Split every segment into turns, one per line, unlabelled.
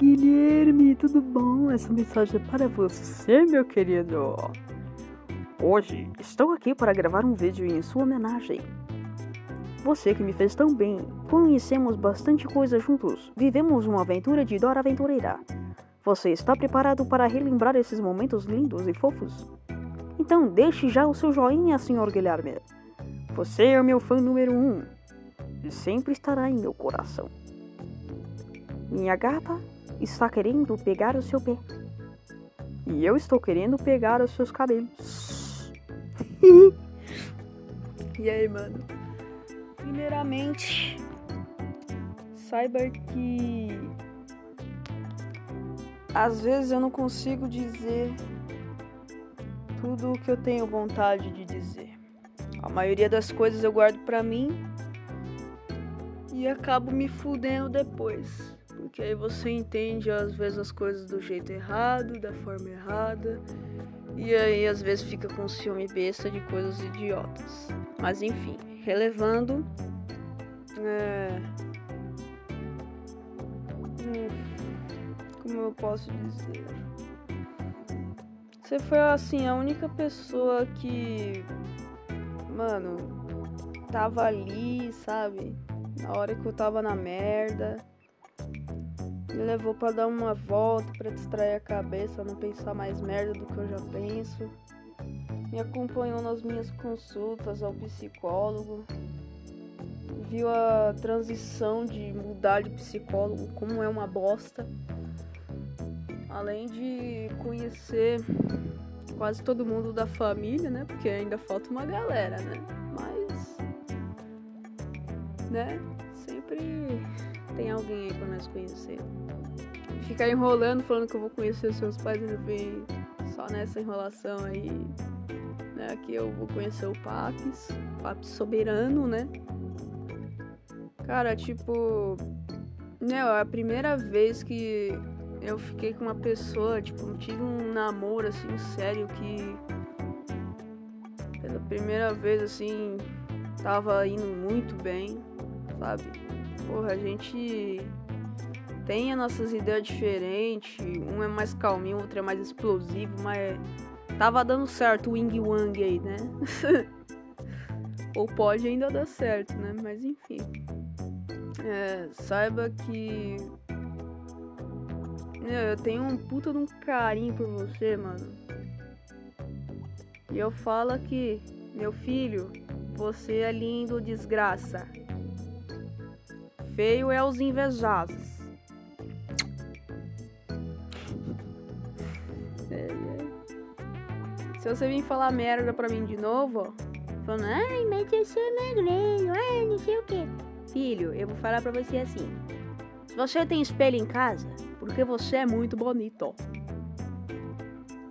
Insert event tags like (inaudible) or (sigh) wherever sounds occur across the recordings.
Guilherme, tudo bom? Essa mensagem é para você, meu querido. Hoje estou aqui para gravar um vídeo em sua homenagem. Você que me fez tão bem, conhecemos bastante coisa juntos, vivemos uma aventura de Dora Aventureira. Você está preparado para relembrar esses momentos lindos e fofos? Então deixe já o seu joinha, senhor Guilherme. Você é o meu fã número um e sempre estará em meu coração. Minha gata está querendo pegar o seu pé. E eu estou querendo pegar os seus cabelos. (laughs) e aí, mano? Primeiramente, saiba que às vezes eu não consigo dizer tudo o que eu tenho vontade de dizer. A maioria das coisas eu guardo pra mim e acabo me fudendo depois. Porque aí você entende às vezes as coisas do jeito errado, da forma errada. E aí às vezes fica com ciúme besta de coisas idiotas. Mas enfim, relevando. É... Hum, como eu posso dizer? Você foi assim a única pessoa que. Mano, tava ali, sabe? Na hora que eu tava na merda me levou para dar uma volta, para distrair a cabeça, não pensar mais merda do que eu já penso. Me acompanhou nas minhas consultas ao psicólogo. Viu a transição de mudar de psicólogo, como é uma bosta. Além de conhecer quase todo mundo da família, né? Porque ainda falta uma galera, né? Mas. Né? Sempre tem alguém aí pra nós conhecer. Ficar enrolando falando que eu vou conhecer seus pais e vem só nessa enrolação aí. Né? Aqui eu vou conhecer o Papis, Papis soberano, né? Cara, tipo. Né, a primeira vez que eu fiquei com uma pessoa, tipo, tive um namoro assim sério que pela primeira vez assim tava indo muito bem, sabe? Porra, a gente tem as nossas ideias diferentes. Um é mais calminho, outro é mais explosivo, mas tava dando certo o Wing Wang aí, né? (laughs) Ou pode ainda dar certo, né? Mas enfim. É, saiba que. Eu tenho um puta de um carinho por você, mano. E eu falo aqui, meu filho, você é lindo, desgraça feio é os invejosos. Você vir falar merda pra mim de novo, ó, falando, ai, mas você é magrinho, ai, não sei o que. Filho, eu vou falar pra você assim. Se você tem espelho em casa, porque você é muito bonito.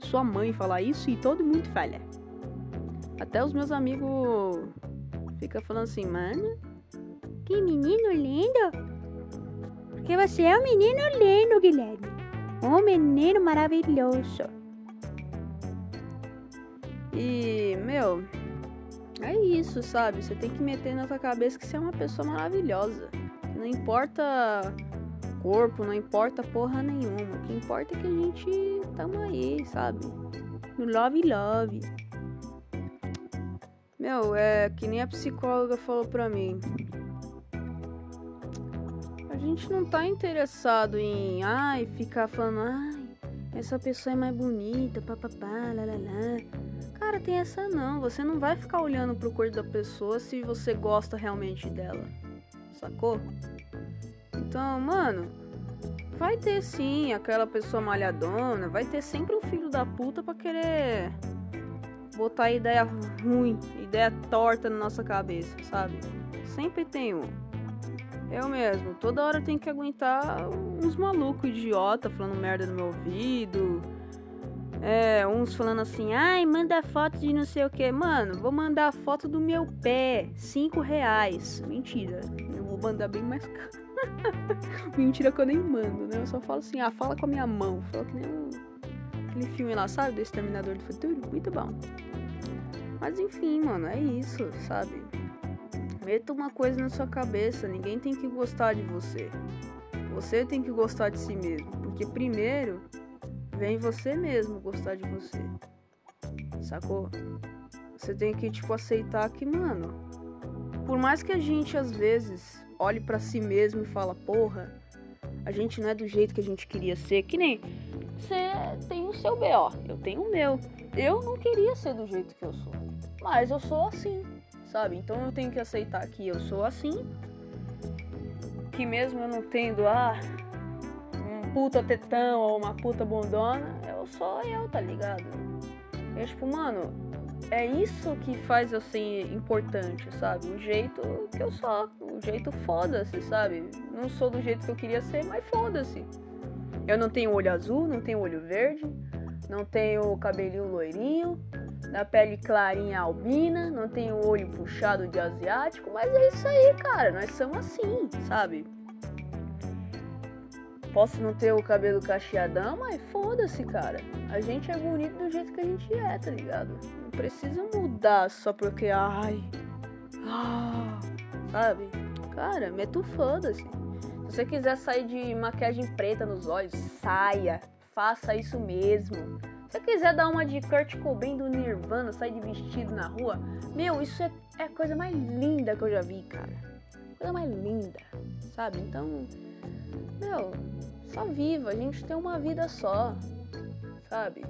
Sua mãe fala isso e todo mundo falha. Até os meus amigos ficam falando assim, mano, que menino lindo! Porque você é um menino lindo, Guilherme. Um menino maravilhoso. E, meu, é isso, sabe? Você tem que meter na sua cabeça que você é uma pessoa maravilhosa. Não importa corpo, não importa porra nenhuma. O que importa é que a gente tamo aí, sabe? No love love. Meu, é que nem a psicóloga falou pra mim a gente não tá interessado em, ai, ficar falando, ai, essa pessoa é mais bonita, papapá, lalala. Cara, tem essa não. Você não vai ficar olhando pro corpo da pessoa se você gosta realmente dela. Sacou? Então, mano, vai ter sim aquela pessoa malhadona, vai ter sempre um filho da puta pra querer botar ideia ruim, ideia torta na nossa cabeça, sabe? Sempre tem um. Eu mesmo, toda hora tenho que aguentar uns malucos idiota falando merda no meu ouvido. É, uns falando assim, ai, manda foto de não sei o que. Mano, vou mandar foto do meu pé, cinco reais. Mentira, eu vou mandar bem mais caro. (laughs) Mentira que eu nem mando, né? Eu só falo assim, ah, fala com a minha mão. Fala que nem um... aquele filme lá, sabe? Do Exterminador do Futuro. Muito bom. Mas enfim, mano, é isso, sabe? Meta uma coisa na sua cabeça, ninguém tem que gostar de você. Você tem que gostar de si mesmo. Porque primeiro vem você mesmo gostar de você. Sacou? Você tem que, tipo, aceitar que, mano, por mais que a gente às vezes olhe para si mesmo e fala, porra, a gente não é do jeito que a gente queria ser, que nem você tem o seu BO, eu tenho o meu. Eu não queria ser do jeito que eu sou, mas eu sou assim, sabe? Então eu tenho que aceitar que eu sou assim, que mesmo eu não tendo ah, puta tetão ou uma puta bundona, eu sou eu, tá ligado? Eu, tipo, mano, é isso que faz eu ser importante, sabe? O jeito que eu sou, o jeito foda-se, sabe? Não sou do jeito que eu queria ser, mas foda-se. Eu não tenho olho azul, não tenho olho verde, não tenho cabelinho loirinho, da pele clarinha albina, não tenho olho puxado de asiático, mas é isso aí, cara. Nós somos assim, sabe? Posso não ter o cabelo cacheadão, mas foda-se, cara. A gente é bonito do jeito que a gente é, tá ligado? Não precisa mudar só porque, ai. Ah, sabe? Cara, meto foda-se. Se você quiser sair de maquiagem preta nos olhos, saia. Faça isso mesmo. Se você quiser dar uma de Kurt Cobain do Nirvana, sair de vestido na rua, meu, isso é, é a coisa mais linda que eu já vi, cara. Coisa mais linda, sabe? Então, meu, só viva, a gente tem uma vida só, sabe?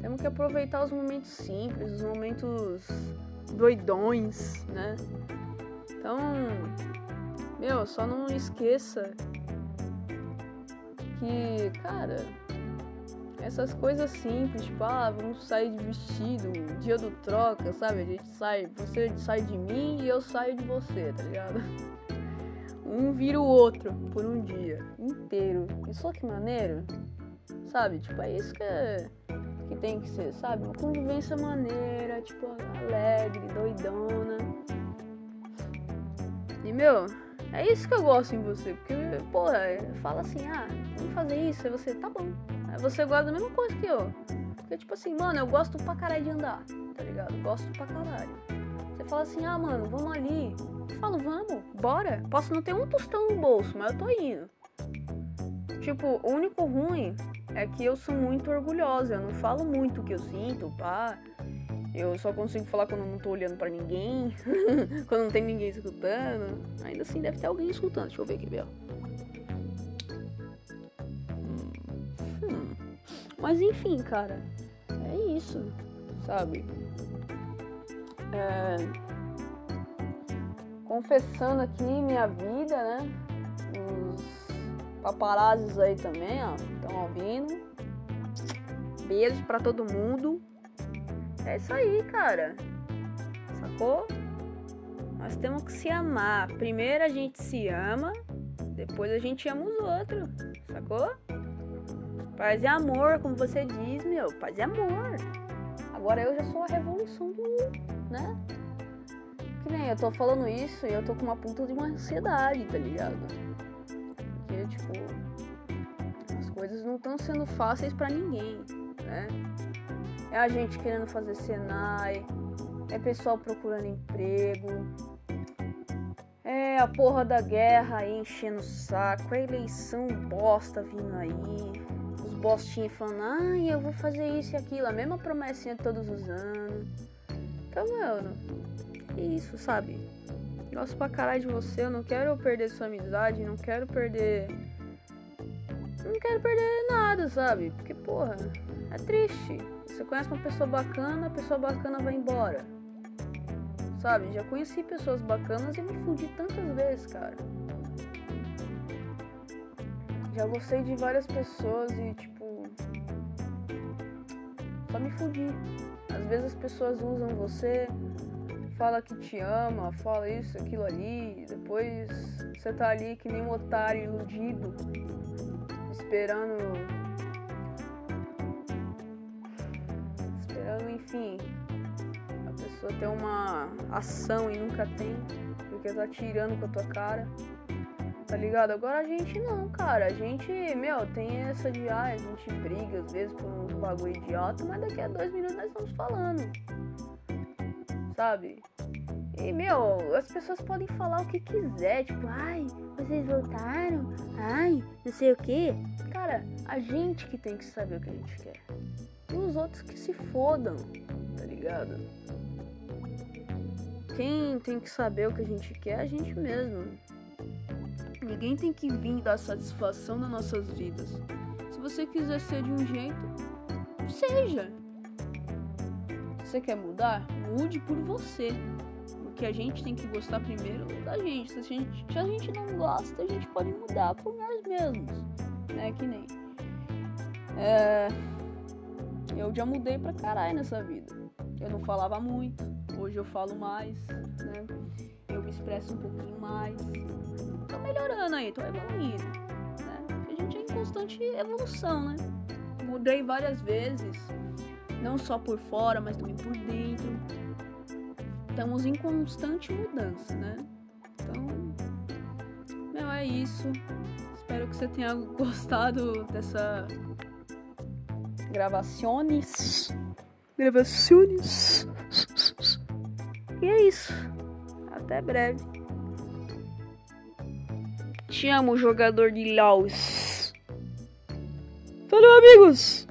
Temos que aproveitar os momentos simples, os momentos doidões, né? Então, meu, só não esqueça que, cara, essas coisas simples, tipo, ah, vamos sair de vestido, dia do troca, sabe? A gente sai, você sai de mim e eu saio de você, tá ligado? (laughs) Um vira o outro por um dia inteiro. Só que maneiro, sabe? Tipo, é isso que, é, que tem que ser, sabe? Uma convivência maneira, tipo, alegre, doidona. E meu, é isso que eu gosto em você, porque, porra, fala assim, ah, vamos fazer isso, aí você, tá bom. Aí você gosta da mesma coisa que eu. Porque, tipo assim, mano, eu gosto pra caralho de andar, tá ligado? Gosto pra caralho. Você fala assim, ah, mano, vamos ali. Eu falo, vamos, bora. Posso não ter um tostão no bolso, mas eu tô indo. Tipo, o único ruim é que eu sou muito orgulhosa, eu não falo muito o que eu sinto, pá. Eu só consigo falar quando não tô olhando para ninguém, (laughs) quando não tem ninguém escutando. Ainda assim deve ter alguém escutando. Deixa eu ver aqui, Bel. Hum. Mas enfim, cara, é isso, sabe? É... Confessando aqui minha vida, né? Os paparazzis aí também, ó, estão ouvindo. Beijos para todo mundo. É isso aí, cara. Sacou? Nós temos que se amar. Primeiro a gente se ama, depois a gente ama os outros. Sacou? Paz e amor, como você diz, meu. Paz e amor. Agora eu já sou a revolução do. né? Nem eu tô falando isso e eu tô com uma puta de uma ansiedade, tá ligado? Porque, tipo. As coisas não estão sendo fáceis para ninguém, né? é a gente querendo fazer Senai, é pessoal procurando emprego, é a porra da guerra aí enchendo o saco, é eleição bosta vindo aí, os bostinhos falando, ai, eu vou fazer isso e aquilo, a mesma promessinha todos os anos. Então, mano, é isso, sabe? Gosto pra caralho de você, eu não quero perder sua amizade, não quero perder. Não quero perder nada, sabe? Porque, porra, é triste. Você conhece uma pessoa bacana, a pessoa bacana vai embora. Sabe? Já conheci pessoas bacanas e me fudi tantas vezes, cara. Já gostei de várias pessoas e, tipo. Só me fudi. Às vezes as pessoas usam você, fala que te ama, fala isso, aquilo ali, depois você tá ali que nem um otário iludido, esperando enfim, a pessoa tem uma ação e nunca tem, porque tá tirando com a tua cara. Tá ligado? Agora a gente não, cara. A gente, meu, tem essa de ah, a gente briga às vezes por um bagulho idiota, mas daqui a dois minutos nós estamos falando. Sabe? E, meu, as pessoas podem falar o que quiser, tipo, ai, vocês voltaram, ai, não sei o que. Cara, a gente que tem que saber o que a gente quer. E os outros que se fodam, tá ligado? Quem tem que saber o que a gente quer é a gente mesmo. Ninguém tem que vir dar satisfação nas nossas vidas. Se você quiser ser de um jeito, seja. Você quer mudar, mude por você. Porque a gente tem que gostar primeiro da gente. Se a gente, se a gente não gosta, a gente pode mudar por nós mesmos. Né? Que nem. É, eu já mudei pra caralho nessa vida. Eu não falava muito, hoje eu falo mais, né? Eu me expresso um pouquinho mais. Tô melhorando aí, tô evoluindo. Né? A gente é em constante evolução, né? Mudei várias vezes, não só por fora, mas também por dentro. Estamos em constante mudança, né? Então, meu, é isso. Espero que você tenha (laughs) gostado dessa gravações. Gravações. E é isso. Até breve. Te amo, jogador de Laos. Falou, amigos!